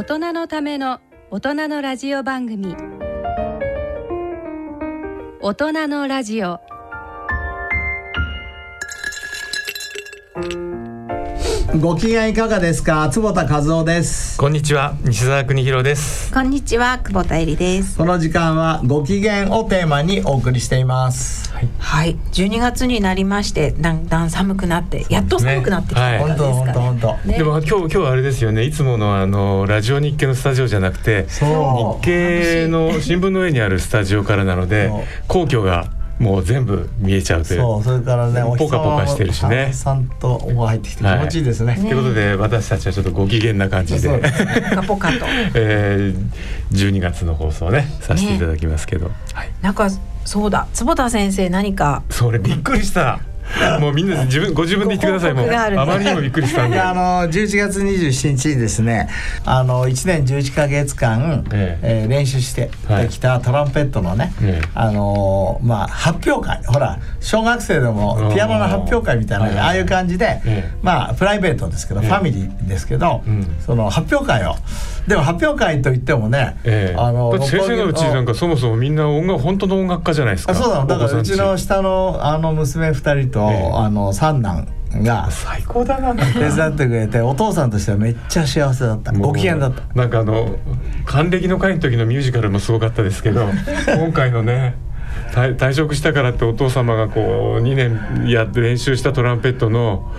大人のための大人のラジオ番組。大人のラジオ。ご機嫌いかがですか？坪田和夫です。こんにちは。西澤邦弘です。こんにちは。久保田恵里です。この時間はご機嫌をテーマにお送りしていますはい、はい、12月になりましてだんだん寒くなってやっと寒くなってきた本当本当本当。でも今日今日はあれですよね。いつものあのラジオ日経のスタジオじゃなくて日経の新聞の上にあるスタジオからなので 皇居がもう全部見えちゃうという。そうそれからねポカポカしてるしね。さんとお入ってきて気持ちいいですね、と、はい、いうことで私たちはちょっとご機嫌な感じで、ね、ポカポカと、えー、12月の放送ねさせていただきますけど、ね。はい、なんかそうだ。坪田先生何か？それびっくりした。もうみんな自分ご自分で言ってください。もうあまりにもびっくりしたんで。あの11月27日にですねあの1年11か月間、ええ。えー、練習してきたトランペットのね、はい、あのまあ発表会。ほら小学生でもピアノの発表会みたいなああいう感じで、まあプライベートですけど、ファミリーですけど、うん、その発表会をでも発表会といってもね、ええ、あの先生のうちなんかそもそもみんんな音楽本当の音楽家じゃないですかあそうなのだ。からうちの下のあの娘2人と、ええ、あの三男が最高だな。手伝ってくれてお父さんとしてはめっちゃ幸せだった。ご機嫌だった。なんかあの還暦の会の時のミュージカルもすごかったですけど 今回のね退職したからってお父様がこう2年やって練習したトランペットの、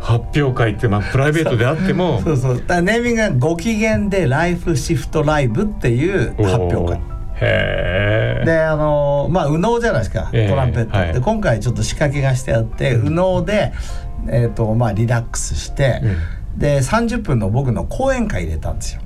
発表会ってまあプライベートであってもそうそうだネーミングが「ご機嫌でライフシフトライブ」っていう発表会。へであのまあ右脳じゃないですかトランペット、はい、で今回ちょっと仕掛けがしてあって右脳で、えーとまあ、リラックスして、うん、で30分の僕の講演会入れたんですよ。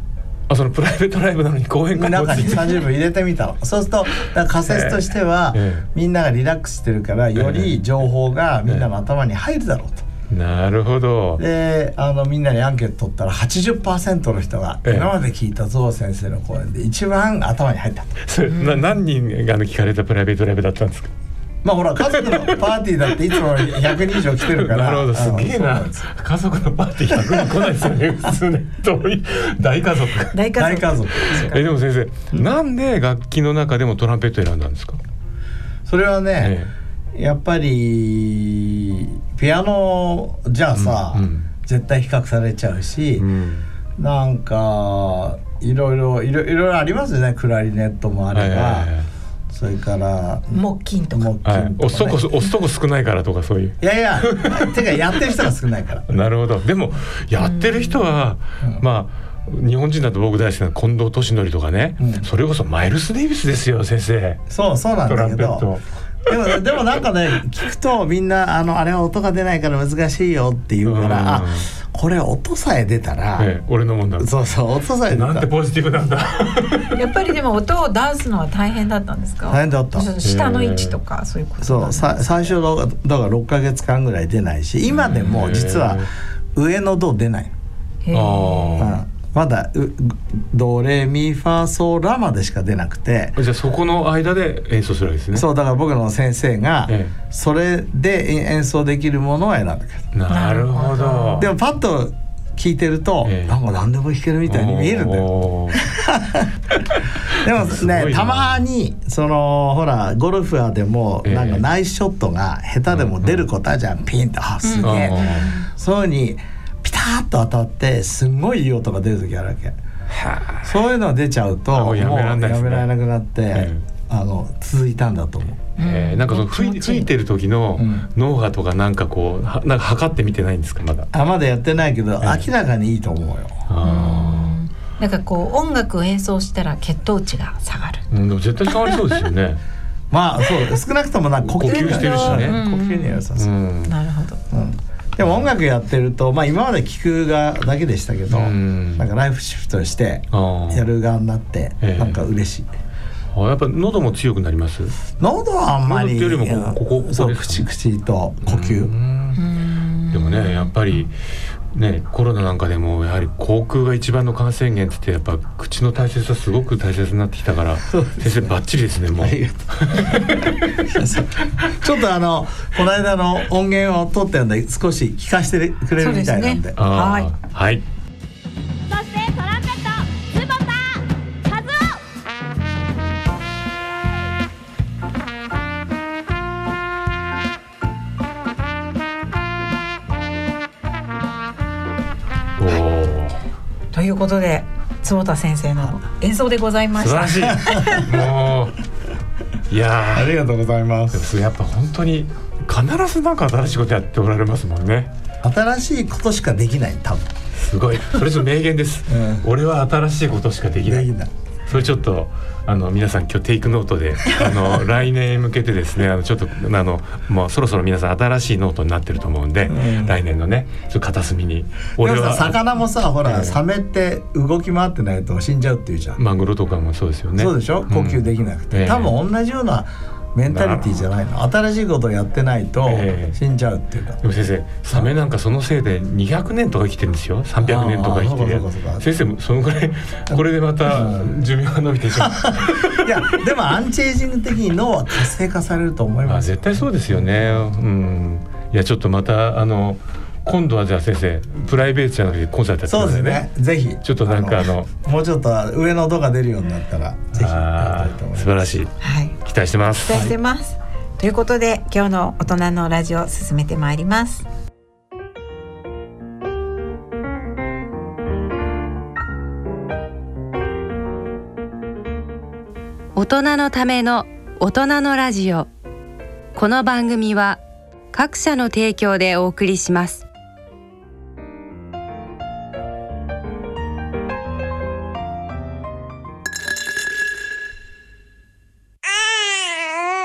あそのプライベートライブなのに講演会中に30分入れてみたの。そうすると仮説としては、みんながリラックスしてるからより情報がみんなの頭に入るだろうと。なるほど。であのみんなにアンケート取ったら80%の人が今まで聞いたゾウ先生の講演で一番頭に入ったと、それな何人が聞かれたプライベートライブだったんですか？まあほら家族のパーティーだっていつも100人以上来てるから。なるほどすげえな。家族のパーティー100人来ないですよね。普通ねどういう大家族。大家族。えでも先生、うん、なんで楽器の中でもトランペット選んだんですか？それはね、ええ、やっぱりピアノじゃあさ、うんうん、絶対比較されちゃうし、うん、なんかいろいろいろいろありますよねクラリネットもあれば。はいはいはいそれから木琴とか、はい、押すとこ押すとこ少ないからとかそういう。いやいやてかやってる人が少ないから。なるほど。でもやってる人は、うん、まあ日本人だと僕大好きな近藤敏則とかね、うん、それこそマイルス・デイビスですよ先生。そうそうなんだけどでもでもなんかね聞くとみんなあのあれは音が出ないから難しいよって言うから、あこれ音さえ出たら、ええ、俺のもんだそうそう音さえ出た。なんてポジティブなんだ。やっぱりでも音を出すのは大変だったんですか？大変だった。下の位置とかそういうことそうさ最初のだから6か月間ぐらい出ないし今でも実は上の銅出ない。ああ、うんまだドレミファソラまでしか出なくて。じゃあそこの間で演奏するわけですね。そうだから僕の先生がそれで演奏できるものを選んだなるほど。でもパッと聞いてると、ええ、なんか何でも弾けるみたいに見えるんだよ。でもねたまにそのほらゴルファーでもなんかナイスショットが下手でも出ることはじゃん。ピンと。あすげえ、そういうふうにピタッと当たってすんごいいい音が出る時あるわけ。そういうのが出ちゃうともうやめられなくなって、あの続いたんだと思う。えー、なんかその吹い吹いてる時の脳波とかなんかこうはなんか測ってみてないんですかまだ？あまだやってないけど、明らかにいいと思うよ。なんかこう音楽を演奏したら血糖値が下がる。うん、でも絶対変わりそうですよね。まあそう。少なくともな呼吸してるしね。呼吸にはさそう。なるほど。うんでも音楽やってると、まあ、今まで聴くがだけでしたけど、ん。なんかライフシフトしてやる側になってなんか嬉しい。あやっぱ喉も強くなります？喉はあんまりよりもここここ口口と呼吸。でもねやっぱりね、コロナなんかでもやはり口腔が一番の感染源ってやっぱ口の大切さすごく大切になってきたから先生バッチリですねもう ちょっとあのこの間の音源を取ってんで少し聞かせてくれるみたいなんで。でね、はい。はい。そしてトランペット坪田和夫。おお。ということで坪田先生の演奏でございました。素晴らしい。もう。いやありがとうございます。やっぱ本当に必ずなんか新しいことやっておられますもんね。新しいことしかできない多分。すごい。それぞれ名言です、うん、俺は新しいことしかできないそれちょっとあの皆さん今日 take note で あの来年へ向けてですねあのちょっとあのもうそろそろ皆さん新しいノートになってると思うんで、うん、来年のねちょっと片隅に。俺は魚もさほら、サメって動き回ってないと死んじゃうっていうじゃん。マグロとかもそうですよね。そうでしょ？呼吸できなくて、うん、多分同じような、メンタリティーじゃないの。新しいことをやってないと死んじゃうっていうか、でも先生サメなんかそのせいで200年とか生きてるんですよ。300年とか生きて。る先生そのぐらい これでまた寿命が伸びてしまう。いやでもアンチエイジング的に脳は活性化されると思います。絶対そうですよね。うん。いやちょっとまたあの今度はじゃあ先生プライベートじゃなくてコンサートやってそうですね。ぜひ。ちょっとなんかあのもうちょっと上の音が出るようになったらぜひ。素晴らしい、はい、期待してます。期待してます、はい、ということで今日の大人のラジオ進めてまいります。大人のための大人のラジオ。この番組は各社の提供でお送りします。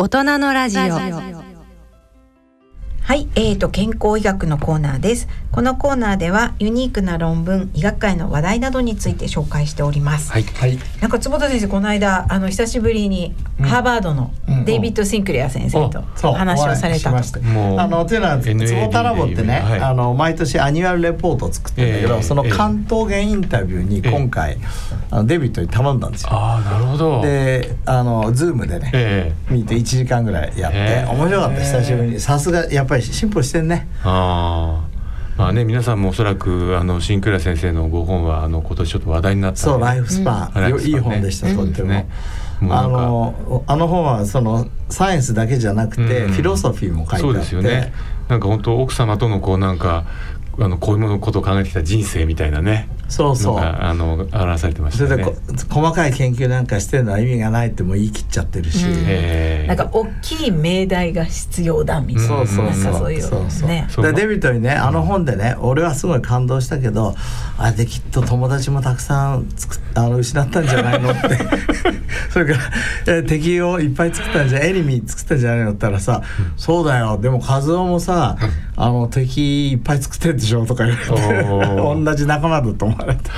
大人のラジオ。はい、えーと健康医学のコーナーです。このコーナーではユニークな論文、医学界の話題などについて紹介しております。はい。はい、なんか坪田先生この間あの久しぶりにハーバードのデイビッド・シンクレア先生とお話をされたと。あのというのは坪田ラボってね、はい、あの毎年 annual report を作ってるんだけど、えー、その巻頭言インタビューに今回、えー、あのデビッドに頼んだんですよ。ああなるほど。で、あのズームでね、えー、見て1時間ぐらいやって、面白かった久しぶりに。さすがやっぱりり進歩してんね。ああ。まあね皆さんもおそらくあの新倉先生のご本はあの今年ちょっと話題になったそうライフスパン、うん、いい本でした、とっても。ね。あのあの本はそのサイエンスだけじゃなくて、フィロソフィーも書いてあって。そうですよね。なんか本当奥様とのこうなんかあのこういうものことを考えてきた人生みたいなね。そうそう。あの表されてましたね。それで細かい研究なんかしてるのは意味がないってもう言い切っちゃってるし、うん、なんか大きい命題が必要だみたいな、うん、そうそうそう。そうそうね。でデビットにねあの本でね、俺はすごい感動したけどあれできっと友達もたくさんつくあの失ったんじゃないのって。それからえ敵をいっぱい作ったんじゃエニミー作ったんじゃないのって言ったらさ、うん、そうだよ。でも和夫もさあの敵いっぱい作ってるでしょとか言われて 同じ仲間だと思われて。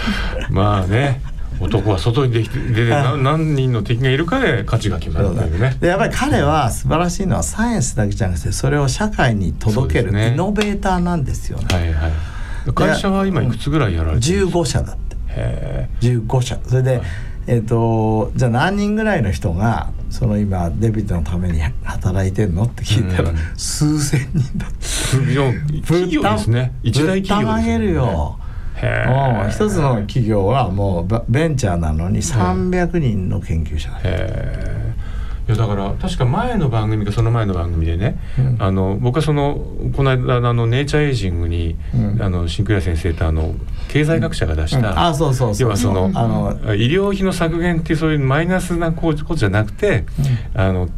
まあね男は外に出て出て何人の敵がいるかで勝ちが決まるんだよね。でやっぱり彼は素晴らしいのはサイエンスだけじゃなくてそれを社会に届けるイノベーターなんですよね。はいはい、会社は今いくつぐらいやられてるんですか？15社だって。15社。それで、はい、えーと、じゃあ何人ぐらいの人がその今デビットのために働いてんのって聞いたら、うん、数千人だって企業ですね。一大企業ですね。るよ。一つの企業はもうベンチャーなのに300人の研究者だいやだから確か前の番組かその前の番組でね、うん、あの僕はそのこの間あのネイチャーエイジングに、うん、あのシンクレア先生とあの経済学者が出した、あそうそう要はそのあの医療費の削減っていうそういうマイナスなことじゃなくて、あの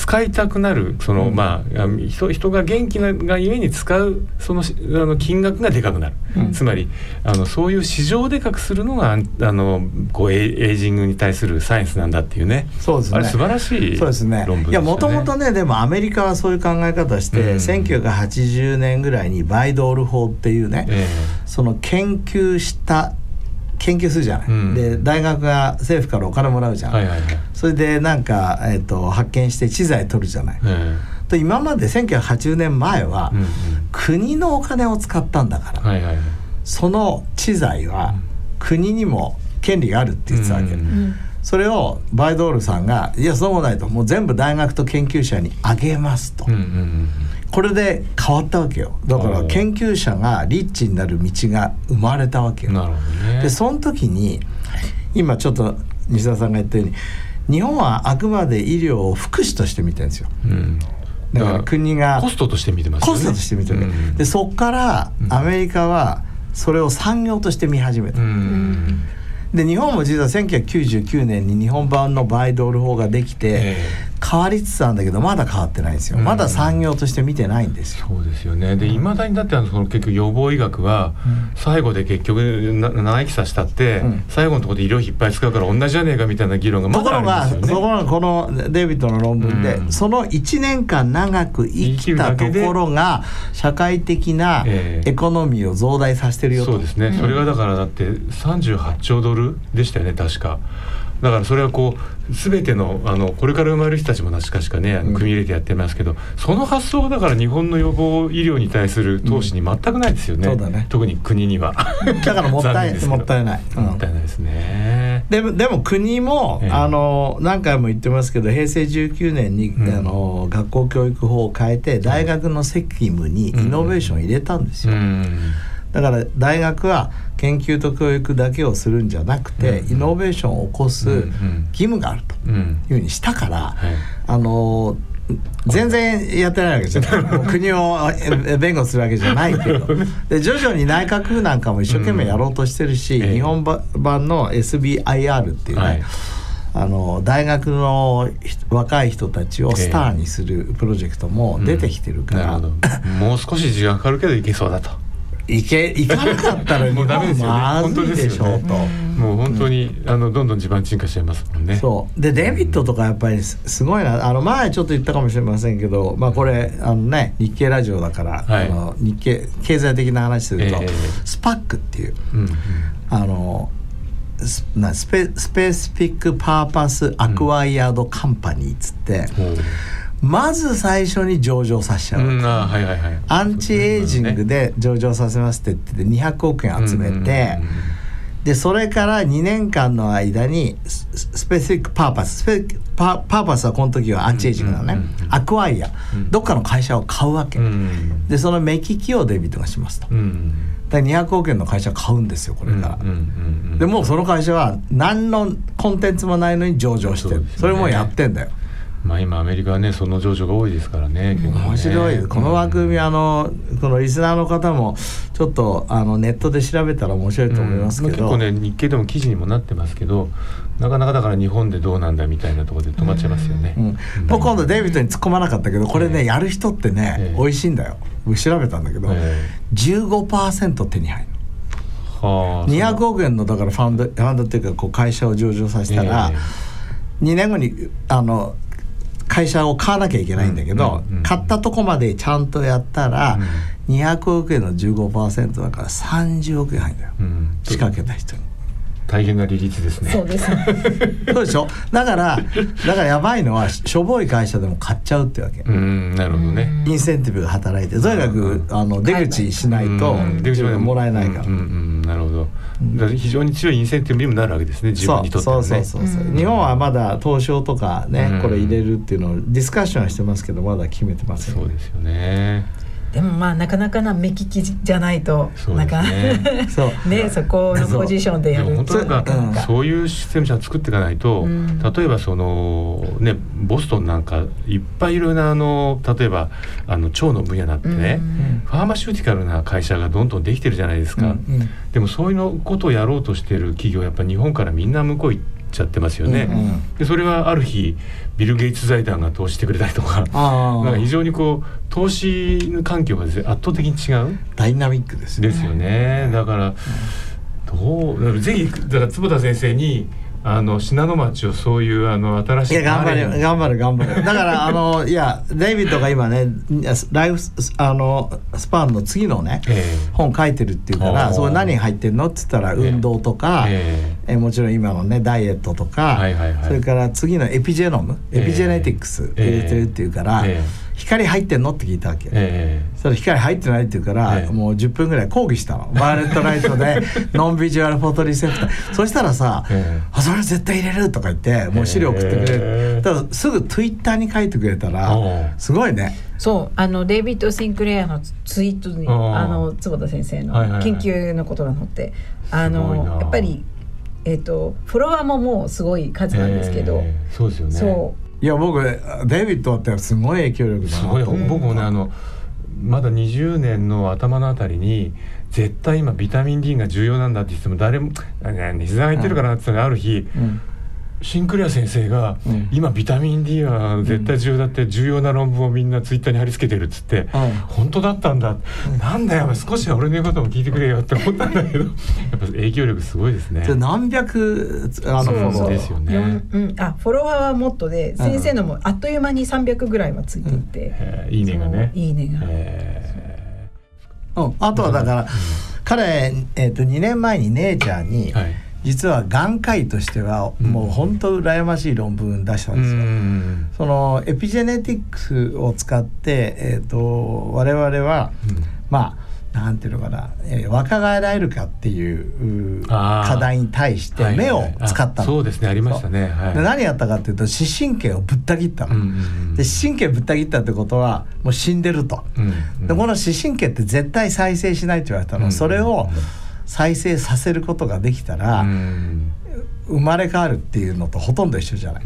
使いたくなるその、うん、まあ人人が元気ながゆえに使うそのあの金額がでかくなる、うん、つまりあのそういう市場でかくするのがあのこうエイジングに対するサイエンスなんだっていうね。そうですね。あれ素晴らしいそうですね、ね、いやもともとねでもアメリカはそういう考え方して、うん、1980年ぐらいにバイドール法っていうね、えー、その研究した研究するじゃない、うん、で大学が政府からお金もらうじゃん、はいはいはい、それでなんか、えーと、発見して知財取るじゃない、と今まで1980年前は、うんうん、国のお金を使ったんだから、はいはいはい、その知財は国にも権利があるって言ってたわけ、うんうん、それをバイドールさんが「いやそうもないともう全部大学と研究者にあげますと」うんうんうんこれで変わったわけよ。だから研究者がリッチになる道が生まれたわけよ。なるほどね、でその時に今ちょっと西田さんが言ったように日本はあくまで医療を福祉として見てるんですよ。うん。だから国がコストとして見てます、ね、コストとして見てる、うん、でそっからアメリカはそれを産業として見始めた、うん、で日本も実は1999年に日本版のバイドール法ができて、変わりつつあるんだけどまだ変わってないんですよ、まだ産業として見てないんですよ。そうですよね。でいまだにだってあのその結局予防医学は最後で結局長生きさせたって、うん、最後のところで医療費いっぱい使うから同じじゃねえかみたいな議論がまだありますよね。ところがこのデイビッドの論文で、うん、その1年間長く生きたところが社会的なエコノミーを増大させてるよと、そうですね、それがだからだって38兆ドルでしたよね確か。だからそれはこう全てのあのこれから生まれる人たちも確かしかね組み入れてやってますけど、うん、その発想はだから日本の予防医療に対する投資に全くないですよね,、ね。特に国には。だからもったい もったいない、うん、もったいないですね。でもでも国も、えー、あの何回も言ってますけど平成19年に、うん、あの学校教育法を変えて大学の責務にイノベーションを入れたんですよ、だから大学は研究と教育だけをするんじゃなくて、イノベーションを起こす義務があるというふうにしたから、あの全然やってないわけじゃな い。国を弁護するわけじゃないけど。で徐々に内閣府なんかも一生懸命やろうとしてるし、日本版の SBIR っていうね、はい。あの大学の若い人たちをスターにするプロジェクトも出てきてるから、うん、もう少し時間かかるけどいけそうだと。いけいかなかったら 日本まずいでしょうと。もう本当に、あのどんどん地盤沈下しちゃいますもんね。そう。でデビッドとかやっぱりすごいな。あの前ちょっと言ったかもしれませんけど、まあこれあのね日経ラジオだから、はい、あの日経経済的な話すると、えー、SPAC っていう、うんうん、あのスペ specific purpose acquired company っつって、うんまず最初に上場させちゃう、うんはいはいはい、アンチエイジングで上場させますって言って200億円集めて、でそれから2年間の間にスペシフィックパーパス。スペパパーパスはこの時はアンチエイジングなのね、 acquire、どっかの会社を買うわけ、でその目利きをデビットがしますと。で200億円の会社買うんですよこれから、でもうその会社は何のコンテンツもないのに上場してる。そ,、れもやってんだよまあ今アメリカはねその上場が多いですからね面白い。この枠組み、あのこのリスナーの方もちょっとあのネットで調べたら面白いと思いますけど、結構ね日経でも記事にもなってますけどなかなかだから日本でどうなんだみたいなところで止まっちゃいますよね、うん。僕今度デイビッドに突っ込まなかったけどこれね、やる人ってね、えー、美味しいんだよ。僕調べたんだけど、えー、15%手に入るはあ、200億円のだからファンドファンドっていうかこう会社を上場させたら、えー、2年後にあの会社を買わなきゃいけないんだけど、買ったとこまでちゃんとやったら、うん、200億円の15%だから30億円入るんだよ、うん、仕掛けた人に。大変な利率ですね。そうです。そうでしょ？だからだからやばいのはしょぼい会社でも買っちゃうってわけ。うん、なるほどね。インセンティブが働いて、とにかくあの出口しないと出口までもらえないから。うん、うん、なるほど。非常に強いインセンティブにもなるわけですね。自分にとっては、ね、そうそうそうそう。日本はまだ東証とかね、これ入れるっていうのをディスカッションはしてますけど、まだ決めてません、そうですよね。でもまあなかなかな目利きじゃないとなかねそう。ねそこのポジションでやる本当なんかそういうシステムじゃ作っていかないと、うん、例えばそのねボストンなんかいっぱいいろんなあの例えばあの腸の分野になってね、うん、ファーマシューティカルな会社がどんどんできてるじゃないですか、うん、でもそういうのことをやろうとしてる企業やっぱ日本からみんな向こう行ってちゃってますよね。でそれはある日ビル・ゲイツ財団が投資してくれたりとかなんか非常にこう投資環境が圧倒的に違う。ダイナミックですよね。ですよね。だから、どうぜひだから坪田先生にあの信濃町をそういうあの新しいいや頑張る頑張る頑張る だからあのいやデイビッドが今ねライフあのスパンの次のね、えー、本書いてるっていうからそれ何入ってんの？って言ったら運動とか、えー、えー、もちろん今のねダイエットとか、はいはいはい、それから次のエピジェノムエピジェネティクス入れてるっていうから、えー光入ってんの？って聞いたわけ、えー、それ光入ってないって言うから、えー、もう10分ぐらい抗議したの。バーレットライトでノンビジュアルフォトリセプター。そしたらさ、えー、あそれ絶対入れるとか言ってもう資料送ってくれる、えー、ただすぐツイッターに書いてくれたらすごいね。そうあのデイビッド・シンクレアのツイートにあの坪田先生の研究のことが載って、あのやっぱりえーと、フォロワーももうすごい数なんですけど、そうですよね。そういや僕デイビッドってすごい影響力だなと僕もねあのまだ20年の頭のあたりに絶対今ビタミン D が重要なんだって言っても誰も「西澤が言ってるから」って言ったらある日、うんシンクレア先生が、うん、今ビタミン D は絶対重要だって重要な論文をみんなツイッターに貼り付けてるっつって、うん、本当だったんだ、うん、なんだよ少しは俺の言うことも聞いてくれよって思ったんだけどやっぱ影響力すごいですね。何百あのフォローですよね。うん、あフォロワーはもっとで先生のもあっという間に300ぐらいはついていて、いいねがね。いいねが。うん、あとはだから、彼、えーと、と2年前に姉ちゃんに、はい実は眼科医としてはもう本当羨ましい論文出したんですよ。うん、そのエピジェネティクスを使って、えーと、我々は、うん、まあなんていうのかな、えー、若返られるかっていう課題に対して目を使った、はいはい、そうですねありましたね、はい、で何やったかっていうと視神経をぶった切ったの、うんうんうん、で視神経ぶった切ったってことはもう死んでると、うんうん、でこの視神経って絶対再生しないって言われたの、うんうん、それを、うん再生させることができたら、生まれ変わるっていうのとほとんど一緒じゃない。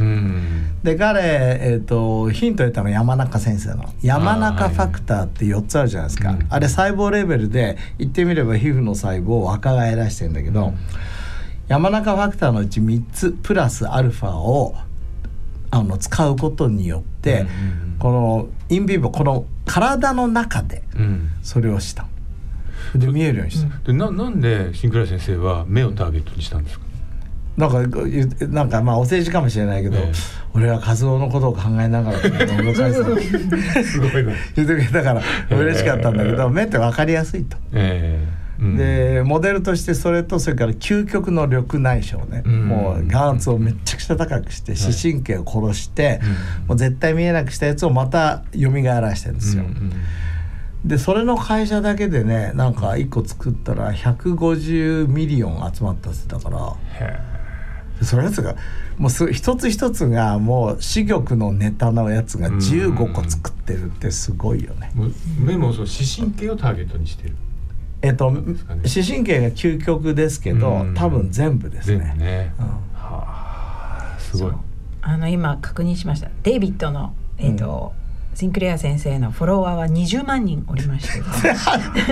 で彼、えーと、ヒントを得たのは山中先生の。山中ファクターって4つあるじゃないですか、ああれ細胞レベルで言ってみれば皮膚の細胞を若返らしてるんだけど、うん、山中ファクターのうち3つプラスアルファをあの使うことによって、このインビボこの体の中でそれをした。で見えるようにした、でななんでシンクラ先生は目をターゲットにしたんですか？なんかなんかまあお政治かもしれないけど、えー、俺は活動のことを考えながらすごいな。言ってくれたから嬉しかったんだけど、えー、目って分かりやすいと。でモデルとしてそれとそれから究極の緑内障ね、うん、もう眼圧をめちゃくちゃ高くして視神経を殺して、もう絶対見えなくしたやつをまた蘇らしてるんですよ。うんうんでそれの会社だけでねなんか1個作ったら150 million 集まったってだから。そのやつがもう一つ一つがもう珠玉のネタのやつが15個作ってるってすごいよね。目もそう視神経をターゲットにしてる。えっと、視神経が究極ですけど、多分全部ですね。ね。うん、はあ、すごい。あの今確認しました。デイビッドのえっ、と、うんシンクレア先生のフォロワーは20万人おりまして、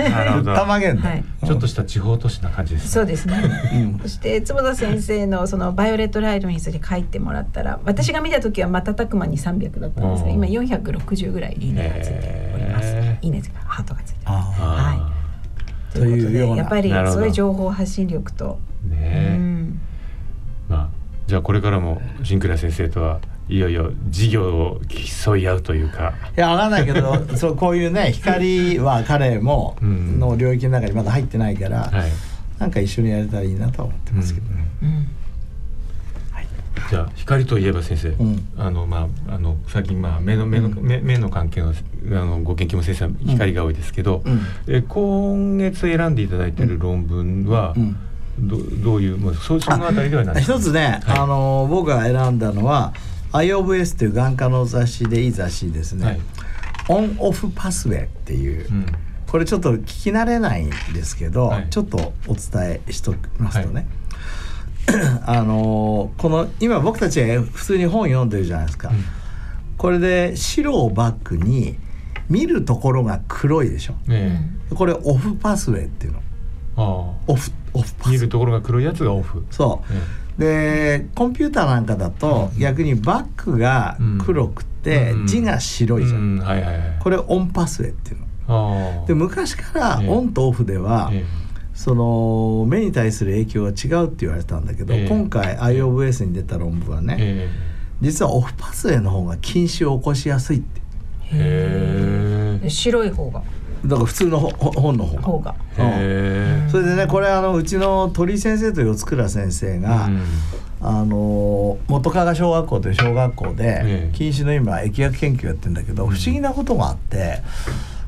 なるほど。はい、ちょっとした地方都市な感じです、ね、そうですね。うん、そして坪田先生のそのバイオレットライトについて書いてもらったら、私が見た時は瞬く間に300だったんですが、今460ぐらいいいねがついております。いいねとかハートがついてはい。ということでやっぱりそういう情報発信力と。ね、うん、まあじゃあこれからもシンクレア先生とはいよいよ事業を競い合うというか。いや分かんないけど そうこういうね光は彼もの領域の中にまだ入ってないから、はい、なんか一緒にやれたらいいなと思ってますけどね。うんうん。じゃあ光といえば先生、うん、あのまああの最近まあ目の目の、うん、目目の関係のあのご研究も先生は光が多いですけど、うん、え今月選んでいただいている論文は、どどういうまあそそのあたりではない一つね、はい、あの僕が選んだのは IOVS という眼科の雑誌でいい雑誌ですね、はい、オンオフパスウェイっていう、うん、これちょっと聞き慣れないんですけど、はい、ちょっとお伝えしときますとね、はい、あのこの今僕たちは普通に本読んでるじゃないですか、うん、これで白をバックに見るところが黒いでしょ、えー、これオフパスウェイっていうの。オフオフパス。見るところが黒いやつがオフ。そう、でコンピューターなんかだと逆にバックが黒くて字が白いじゃん、これオンパスウェイっていうの。で昔からオンとオフでは、その目に対する影響が違うって言われたんだけど、今回 IOVS に出た論文はね、実はオフパスウェイの方が近視を起こしやすいって。へ白い方がだから普通の本の方が。うん、それでねこれあのうちの鳥居先生と四倉先生が、うん、あの元加賀小学校という小学校で近視の今疫学研究やってるんだけど、不思議なことがあって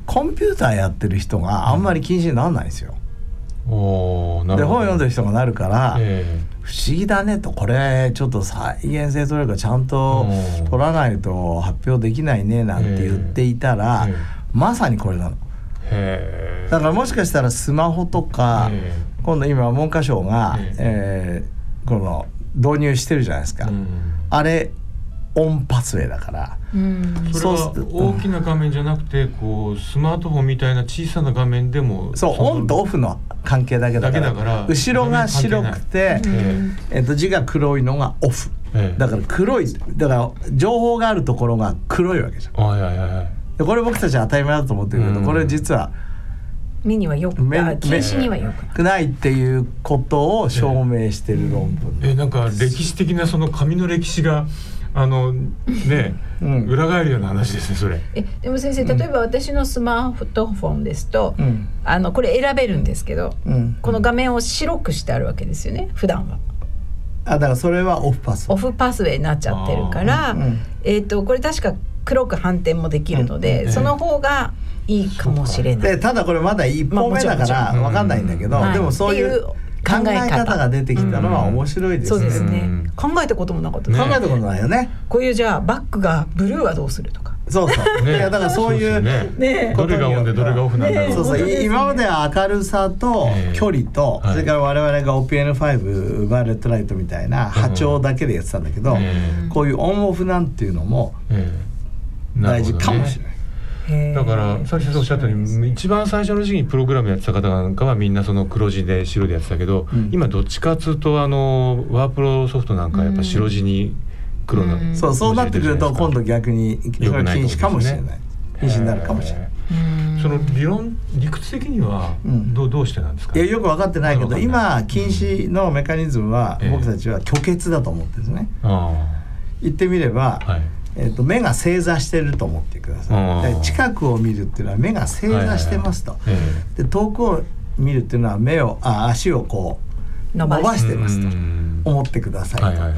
コンピューターやってる人があんまり近視にならないんですよ。で本読んでる人がなるから、不思議だねとこれちょっと再現性というかちゃんと取らないと発表できないねなんて言っていたら、まさにこれなの。だからもしかしたらスマホとか今度今文科省が、えー、この導入してるじゃないですか、あれオンパスウェイだから、うん、それは大きな画面じゃなくてこうスマートフォンみたいな小さな画面でもそうオンとオフの関係だけだから。後ろが白くて、えっと、字が黒いのがオフ、だから黒いだから情報があるところが黒いわけじゃん。はいはいはいでこれ僕たちは当たり前だと思ってるけど、これ実は目にはよく目禁止にはよくない。っていうことを証明してる論文、えー、なんか歴史的なその紙の歴史があのね、うん、裏返るような話ですねそれ。えでも先生例えば私のスマートフォンですと、うん、あのこれ選べるんですけど、うん、この画面を白くしてあるわけですよね普段は。あだからそれはオフパス。オフパスウェイになっちゃってるから、えっ、ー、とこれ確か黒く反転もできるので、その方がいいかもしれない。でただこれまだ一歩目だから分かんないんだけど、でもそういう考え方。が出てきたのは面白いですね。そうですね。考えたこともなかった、考えたことないよね。こういうじゃあバックがブルーはどうするとか。そうそう。ね、いやだからそういうね、どれがオンでどれがオフなんだろう。そうそう。今までは明るさと距離と、それから我々が OPN5 バーレットライトみたいな波長だけでやってたんだけど、こういうオンオフなんていうのも大事かもしれない。だからさっきおっしゃったように一番最初の時期にプログラムやってた方なんかはみんなその黒字で白でやってたけど、うん、今どっちかっつうとあのワープロソフトなんかやっぱ白地に黒の、うん、そうそうなってくると今度逆に禁止かもしれない。禁止になるかもしれない。その理論理屈的にはどうどうしてなんですか、いやよく分かってないけど今禁止のメカニズムは僕たちは虚血だと思ってるんですね。言ってみれば、はいえーと、目が正座してると思ってください。近くを見るっていうのは目が正座してますと、はいはい、で遠くを見るっていうのは目をあ足をこう伸ばして。ますと。思ってくださいと。はいはいはい。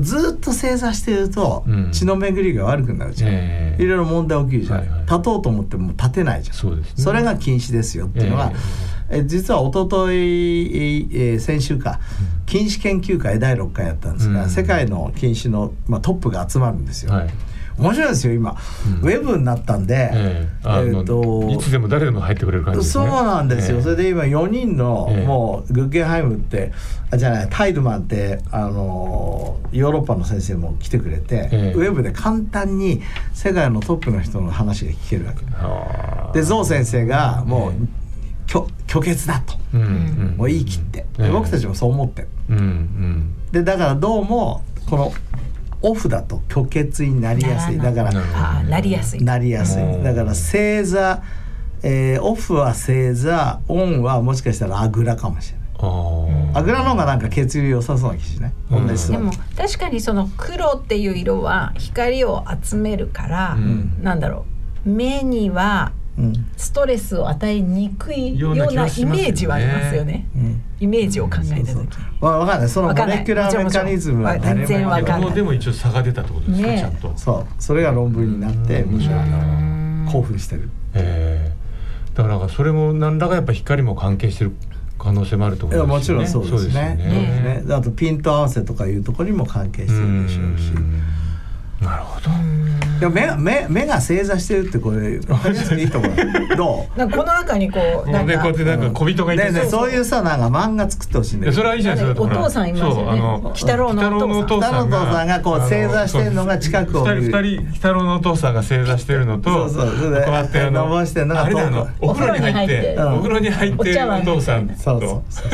ずっと正座してると血の巡りが悪くなるじゃん、えー、いろいろ問題起きるじゃん、はいはい、立とうと思っても立てないじゃん。そ、ね,、れが禁止ですよっていうのは、えー、え実は一昨日、えー、先週か禁止研究会第6回やったんですが、うん、世界の禁止の、まあ、トップが集まるんですよ。はい。面白いですよ今、うん、ウェブになったんで、えー、えー、といつでも誰でも入ってくれる感じ、ね、そうなんですよ、えー、それで今4人の、えー、もうグッゲンハイムってあじゃないタイドマンってあのヨーロッパの先生も来てくれて、えー、ウェブで簡単に世界のトップの人の話が聞けるわけ。でゾウ先生がもう、虚虚血だと、うんうん、もう言い切って、僕たちもそう思って。る、うんうん、でだからどうもこのオフだと虚血になりやすい。だからなりやすい。なりやすい。だから正座、えー、オフは正座オンはもしかしたらあぐらかもしれない。あぐらの方がなんか血流良さそうな気しない、うん、でも確かにその黒っていう色は光を集めるから、うん、なんだろう。目にはストレスを与えにくいようなイメージはありますよね。イメージを考えた時。わ分かんない。そのモレキュラーメカニズムは全然わかんない。でも一応差が出たってことですね。ちゃんと。そう。それが論文になって面白いな。興奮してる。ええ。だからそれも何らかやっぱ光も関係してる可能性もあると思いもちろんそうですね。ね。あとピント合わせとかいうところにも関係してるでしょうし。なるほど。でも目目目が正座してるってこれ分かりやすくいいと思う。どう？なんかこの中にこうなんかこうやってなんか小人がいて、ねそういうさなんか漫画作ってほしいんだよ。それはいいじゃないですか。お父さんいますよね。北郎のお父さん。北郎のお父さんがこう正座してるのが近くを見る。二人北郎のお父さんが正座してるのと、そうそうこうやってあの伸ばしてるのがお風呂に入ってお風呂に入ってお父さんと。そうそう。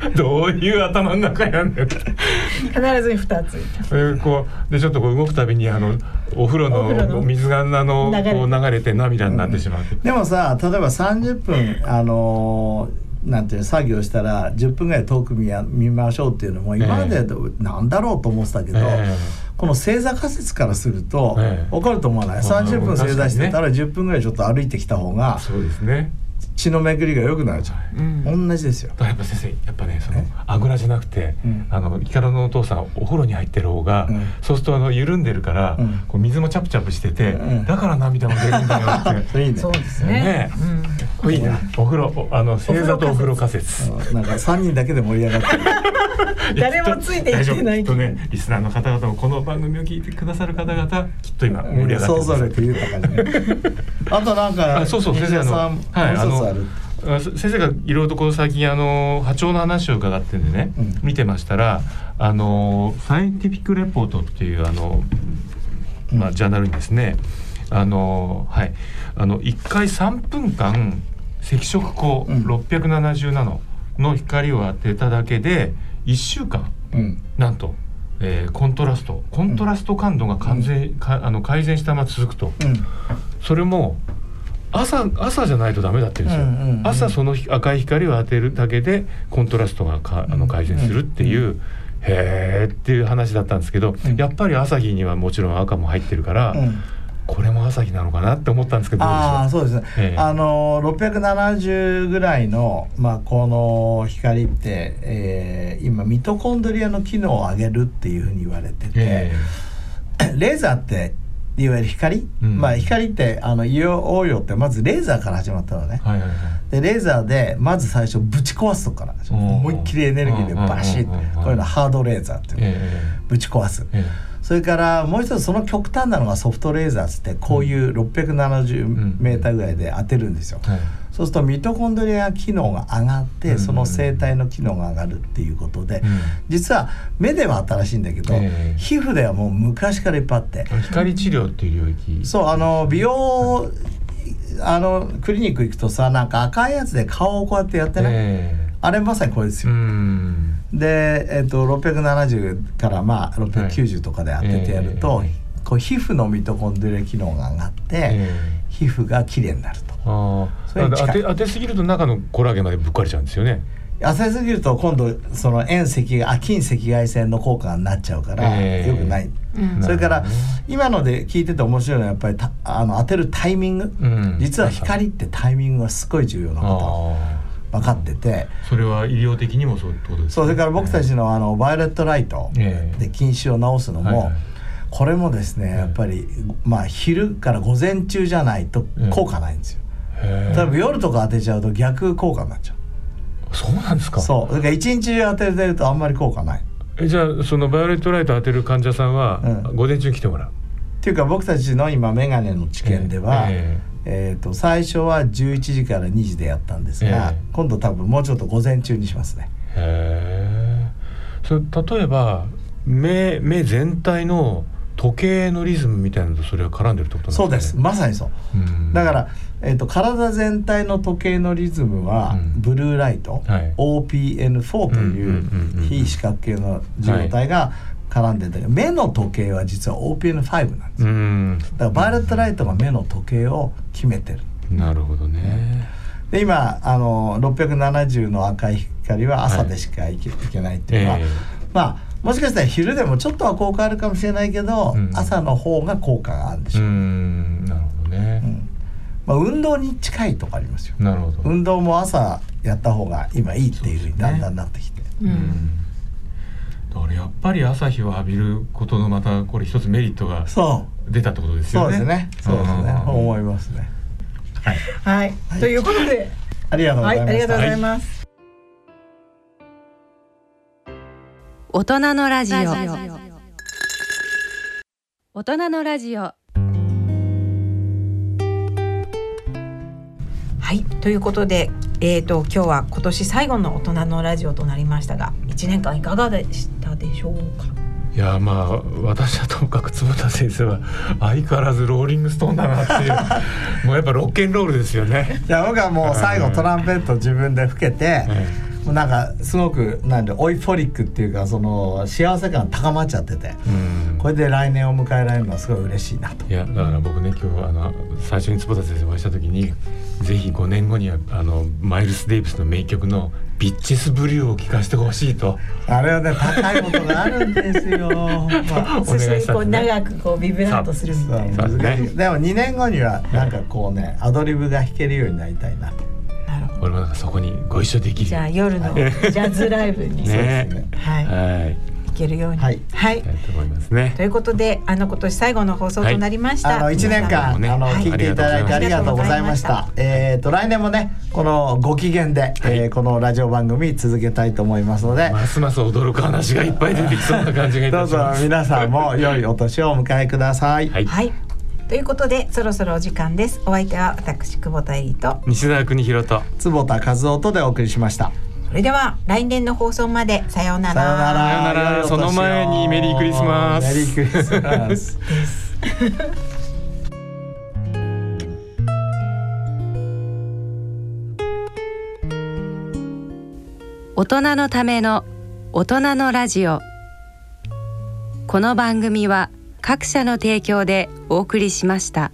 どういう頭の中やんねん。必ずに二つ。えこうでちょっとこう動くたびにあのお風呂の水があのこう流れて涙になってしまう、うん、でもさ例えば30分あのなんていう作業したら10分ぐらい遠く見や見ましょうっていうのも今までなんだろうと思ってたけど、えー、この正座仮説からすると分かると思わない、えー、30分正座してたら10分ぐらいちょっと歩いてきた方がそうですね血の巡りが良くなるじゃん、うん、同じですよ。やっぱ先生やっぱねそのあぐらじゃなくて、うん、あのイカロのお父さんお風呂に入ってる方が、うん、そうするとあの緩んでるから、うん、こう水もチャプチャプしてて、だから涙も出るんだよって。いいね。そうですね。ね、うん、いいな。お風呂あの正座とお風呂仮説。なんか三人だけで盛り上がって。る 誰もついていけない。とねリスナーの方々もこの番組を聞いてくださる方々きっと今盛り上がって想像力豊かに、ね、あとなんかそうそう先生あのはいあの先生がいろいろとこの最近あの波長の話を伺ってんでね、うん、見てましたらあのサイエンティフィック・レポートっていうあの、まあ、ジャーナルにですね、あのはいあの1回3分間赤色光670ナノの光を当てただけで1週間、うん、なんと、えー、コントラストコントラスト感度が完全、あの改善したまま続くと、うん、それも朝朝じゃないとダメだって言うんですよ、朝その赤い光を当てるだけでコントラストがかあの改善するっていう、へえっていう話だったんですけど、うん、やっぱり朝日にはもちろん赤も入ってるから、うん、これも朝日なのかなって思ったんですけどあそうですね、えー、あの670ぐらいの、まあ、この光って、えー、今ミトコンドリアの機能を上げるっていうふうに言われてて、えー、レーザーっていわゆる光、うん、まあ光ってあの硫黄応用ってまずレーザーから始まったのね、はいはいはい、でレーザーでまず最初ぶち壊すとこから思いっきりエネルギーでバシッとこういうのハードレーザーっていうの、えー、ぶち壊す、えー、それからもう一つその極端なのがソフトレーザーっつってこういう670メーターぐらいで当てるんですよ、うん。はい。そうするとミトコンドリア機能が上がって、その生体の機能が上がるっていうことで、実は目では新しいんだけど、皮膚ではもう昔からいっぱいあって。光治療っていう領域。そうあの美容あのクリニック行くとさなんか赤いやつで顔をこうやってやってね、えー、あれまさにこれですよ。で、えーと、670からまあ690とかで当ててやると、はい。えー、こう皮膚のミトコンドリア機能が上がって、えー、皮膚がきれいになると。あそれ当て当てすぎると中のコラーゲンまでぶっかれちゃうんですよね。当てすぎると今度その遠赤あ近赤外線の効果になっちゃうから、えー、よくない、うん、それから、今ので聞いてて面白いのはやっぱりあの当てるタイミング、うん、実は光ってタイミングがすごい重要なこと分かっててそれは医療的にもそうってことですか、ね、それから僕たちのあのバイオレットライトで近視を治すのも、これもですねやっぱり、まあ昼から午前中じゃないと効果ないんですよ。例えば夜とか当てちゃうと逆効果になっちゃう。そうなんですか？そう。だから一日中当ててるとあんまり効果ない。えじゃあそのバイオレットライト当てる患者さんは、うん、午前中来てもらう？っていうか僕たちの今眼鏡の治験では、えー、えーと最初は11時から2時でやったんですが、えー、今度多分もうちょっと午前中にしますね。へえ。それ例えば目目全体の時計のリズムみたいなのとそれは絡んでるってことなんですか、ね、そうです。まさにそう、うだから、えーと、体全体の時計のリズムは、ブルーライト、はい、OPN4 という非視覚系の受容体が絡んでるんだけど、目の時計は実は OPN5 なんですよだからバイオレットライトが目の時計を決めてるなるほどねで今あの670の赤い光は朝でしかいけはい、いけないっていうのは、えー、まあもしかしたら昼でもちょっとは効果あるかもしれないけど、うん、朝の方が効果があるんでしょう。うなるほどね。うんまあ、運動に近いとかありますよ。なるほど。運動も朝やった方が今いいっていうふうにだんだんなってきて。うね、うんだからやっぱり朝日を浴びることのまたこれ一つメリットが出たってことですよね。そうですね。そうですね。思いますね。はい。はい。ということで、ありがとうございます。ありがとうございます。大人のラジオ大人のラジオはいということで、えーと、今日は今年最後の大人のラジオとなりましたが1年間いかがでしたでしょうか？いやまあ私はともかく坪田先生は相変わらずローリングストーンだなっていう。もうやっぱロッケンロールですよね。いや僕はもう最後トランペット自分で吹けて、もうなんかすごくなんでオイフォリックっていうかその幸せ感高まっちゃってて、これで来年を迎えられるのはすごい嬉しいなと。いやだから僕ね今日あの最初に坪田先生お会いした時にぜひ5年後にはあのマイルス・デイビスの名曲の「ビッチス・ブリュー」を聴かせてほしいと。あれはね高いことがあるんですよ、まあ、お願いした、ね、長くこうビブラートするみたいな、ね、でも2年後にはなんかこうねアドリブが弾けるようになりたいな俺もなんかそこにご一緒できるじゃあ夜のジャズライブにねはい、はい行けるように。はい。はい。と思いますね。ということで、あの今年最後の放送となりました。あの一年間、あの聞いていただいてありがとうございました。えっと来年もね、このご機嫌で、えこのラジオ番組続けたいと思いますので、ますます驚く話がいっぱい出てきそうな感じがいたします。どうぞ皆さんも良いお年をお迎えください。はいということでそろそろお時間です。お相手は私久保田恵里と。西澤邦弘と。坪田和夫とでお送りしました。それでは来年の放送までさようなら。さようなら。その前にメリークリスマス。メリークリスマス。大人のための大人のラジオ。この番組は各社の提供でお送りしました。